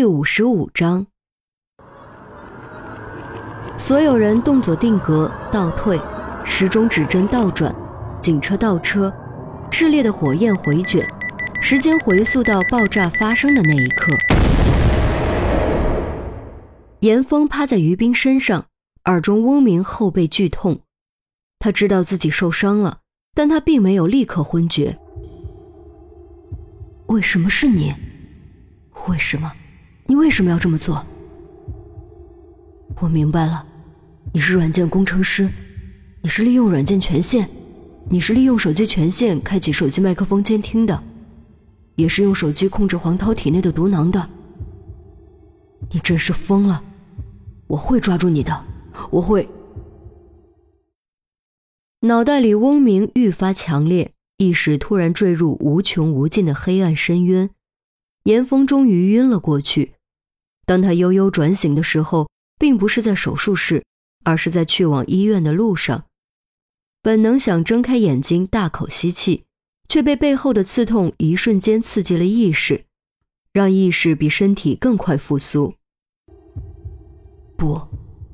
第五十五章，所有人动作定格，倒退，时钟指针倒转，警车倒车，炽烈的火焰回卷，时间回溯到爆炸发生的那一刻。严峰趴在于冰身上，耳中嗡鸣，后背剧痛。他知道自己受伤了，但他并没有立刻昏厥。为什么是你？为什么？你为什么要这么做？我明白了，你是软件工程师，你是利用软件权限，你是利用手机权限开启手机麦克风监听的，也是用手机控制黄涛体内的毒囊的。你真是疯了！我会抓住你的，我会。脑袋里嗡鸣愈发强烈，意识突然坠入无穷无尽的黑暗深渊，严峰终于晕了过去。当他悠悠转醒的时候，并不是在手术室，而是在去往医院的路上。本能想睁开眼睛大口吸气，却被背后的刺痛一瞬间刺激了意识，让意识比身体更快复苏。不，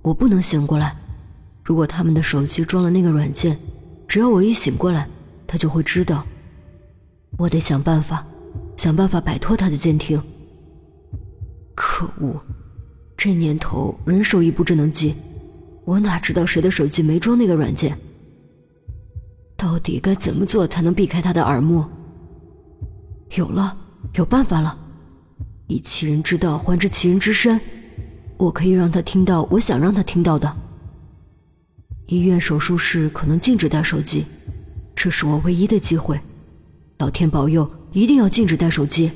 我不能醒过来。如果他们的手机装了那个软件，只要我一醒过来，他就会知道。我得想办法，想办法摆脱他的监听。可恶！这年头人手一部智能机，我哪知道谁的手机没装那个软件？到底该怎么做才能避开他的耳目？有了，有办法了！以其人之道还治其人之身，我可以让他听到我想让他听到的。医院手术室可能禁止带手机，这是我唯一的机会。老天保佑，一定要禁止带手机。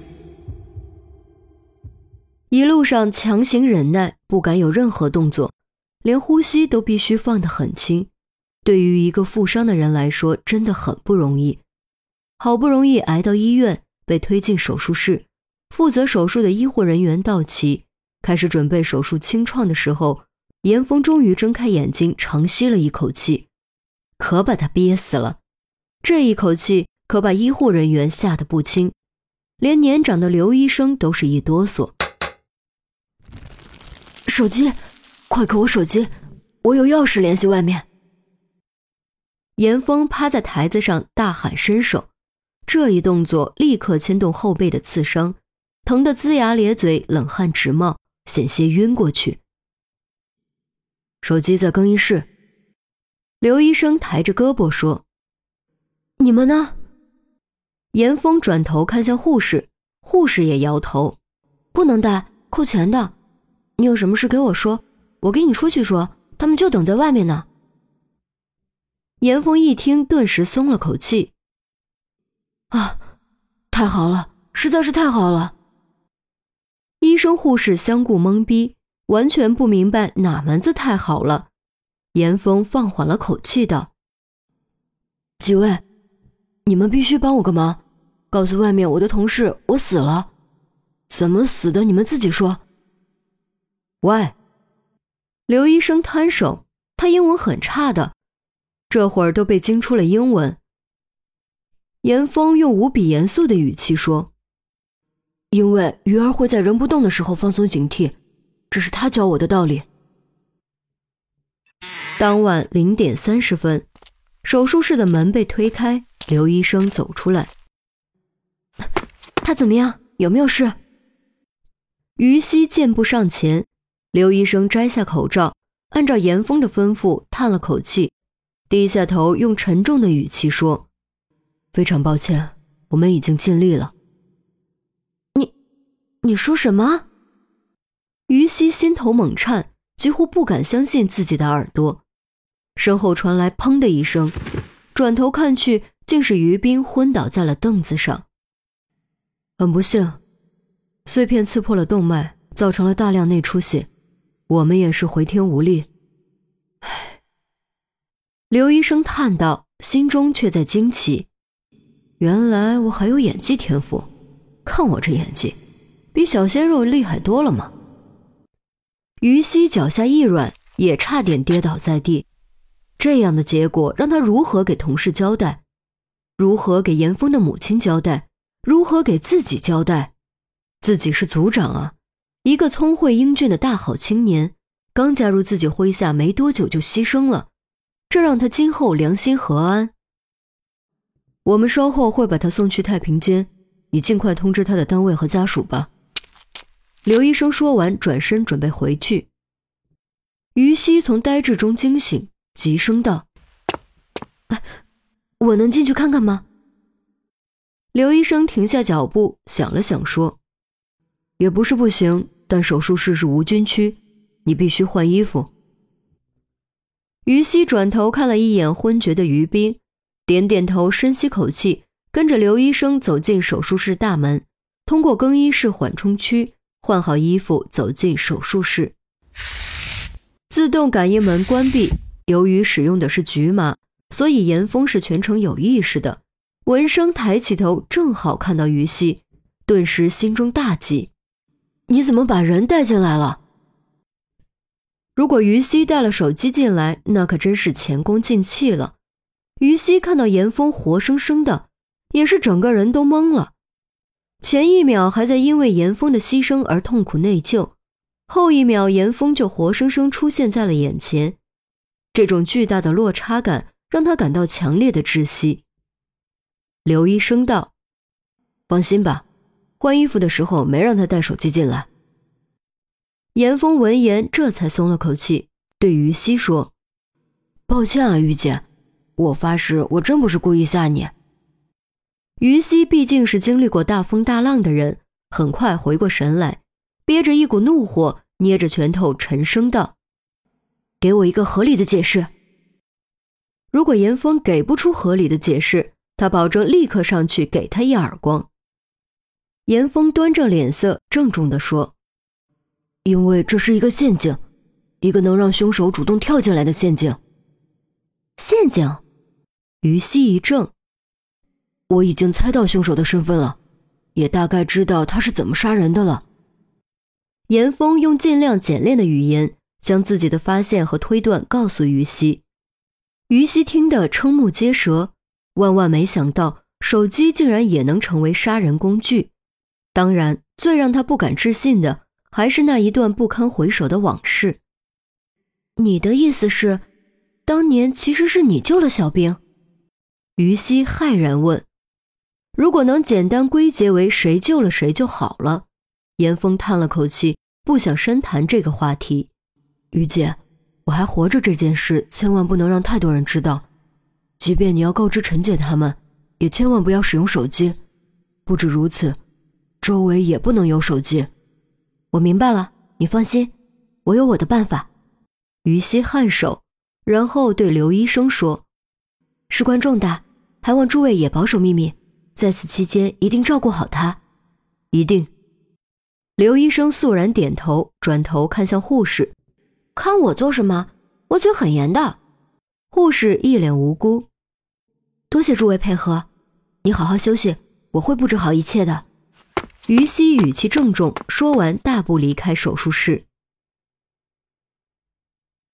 一路上强行忍耐，不敢有任何动作，连呼吸都必须放得很轻。对于一个负伤的人来说，真的很不容易。好不容易挨到医院，被推进手术室，负责手术的医护人员到齐，开始准备手术清创的时候，严峰终于睁开眼睛，长吸了一口气，可把他憋死了。这一口气可把医护人员吓得不轻，连年长的刘医生都是一哆嗦。手机，快给我手机！我有钥匙联系外面。严峰趴在台子上大喊：“伸手！”这一动作立刻牵动后背的刺伤，疼得龇牙咧嘴，冷汗直冒，险些晕过去。手机在更衣室。刘医生抬着胳膊说：“你们呢？”严峰转头看向护士，护士也摇头：“不能带，扣钱的。”你有什么事给我说，我跟你出去说，他们就等在外面呢。严峰一听，顿时松了口气。啊，太好了，实在是太好了。医生护士相顾懵逼，完全不明白哪门子太好了。严峰放缓了口气道：“几位，你们必须帮我个忙，告诉外面我的同事我死了，怎么死的你们自己说。”喂，刘医生摊手，他英文很差的，这会儿都被惊出了英文。严峰用无比严肃的语气说：“因为鱼儿会在人不动的时候放松警惕，这是他教我的道理。”当晚零点三十分，手术室的门被推开，刘医生走出来。他怎么样？有没有事？于西健步上前。刘医生摘下口罩，按照严峰的吩咐叹了口气，低下头，用沉重的语气说：“非常抱歉，我们已经尽力了。”你，你说什么？于西心头猛颤，几乎不敢相信自己的耳朵。身后传来“砰”的一声，转头看去，竟是于冰昏倒在了凳子上。很不幸，碎片刺破了动脉，造成了大量内出血。我们也是回天无力，唉。刘医生叹道，心中却在惊奇：原来我还有演技天赋，看我这演技，比小鲜肉厉害多了嘛？于西脚下一软，也差点跌倒在地。这样的结果让他如何给同事交代？如何给严峰的母亲交代？如何给自己交代？自己是组长啊！一个聪慧英俊的大好青年，刚加入自己麾下没多久就牺牲了，这让他今后良心何安？我们稍后会把他送去太平间，你尽快通知他的单位和家属吧。刘医生说完，转身准备回去。于西从呆滞中惊醒，急声道：“哎我能进去看看吗？”刘医生停下脚步，想了想，说：“也不是不行，但手术室是无菌区，你必须换衣服。”于西转头看了一眼昏厥的于冰，点点头，深吸口气，跟着刘医生走进手术室大门，通过更衣室缓冲区。换好衣服，走进手术室。自动感应门关闭。由于使用的是局麻，所以严峰是全程有意识的。闻声抬起头，正好看到于西，顿时心中大急：“你怎么把人带进来了？”如果于西带了手机进来，那可真是前功尽弃了。于西看到严峰活生生的，也是整个人都懵了。前一秒还在因为严峰的牺牲而痛苦内疚，后一秒严峰就活生生出现在了眼前，这种巨大的落差感让他感到强烈的窒息。刘医生道：“放心吧，换衣服的时候没让他带手机进来。”严峰闻言这才松了口气，对于西说：“抱歉啊，于姐，我发誓我真不是故意吓你。”于西毕竟是经历过大风大浪的人，很快回过神来，憋着一股怒火，捏着拳头，沉声道：“给我一个合理的解释。”如果严峰给不出合理的解释，他保证立刻上去给他一耳光。严峰端正脸色，郑重地说：“因为这是一个陷阱，一个能让凶手主动跳进来的陷阱。”陷阱？于西一怔。我已经猜到凶手的身份了，也大概知道他是怎么杀人的了。严峰用尽量简练的语言将自己的发现和推断告诉于西，于西听得瞠目结舌，万万没想到手机竟然也能成为杀人工具。当然，最让他不敢置信的还是那一段不堪回首的往事。你的意思是，当年其实是你救了小兵？于西骇然问。如果能简单归结为谁救了谁就好了。严峰叹了口气，不想深谈这个话题。于姐，我还活着这件事，千万不能让太多人知道。即便你要告知陈姐他们，也千万不要使用手机。不止如此，周围也不能有手机。我明白了，你放心，我有我的办法。于西颔首，然后对刘医生说：“事关重大，还望诸位也保守秘密。”在此期间，一定照顾好他，一定。刘医生肃然点头，转头看向护士：“看我做什么？我嘴很严的。”护士一脸无辜：“多谢诸位配合，你好好休息，我会布置好一切的。”于西语气郑重，说完大步离开手术室。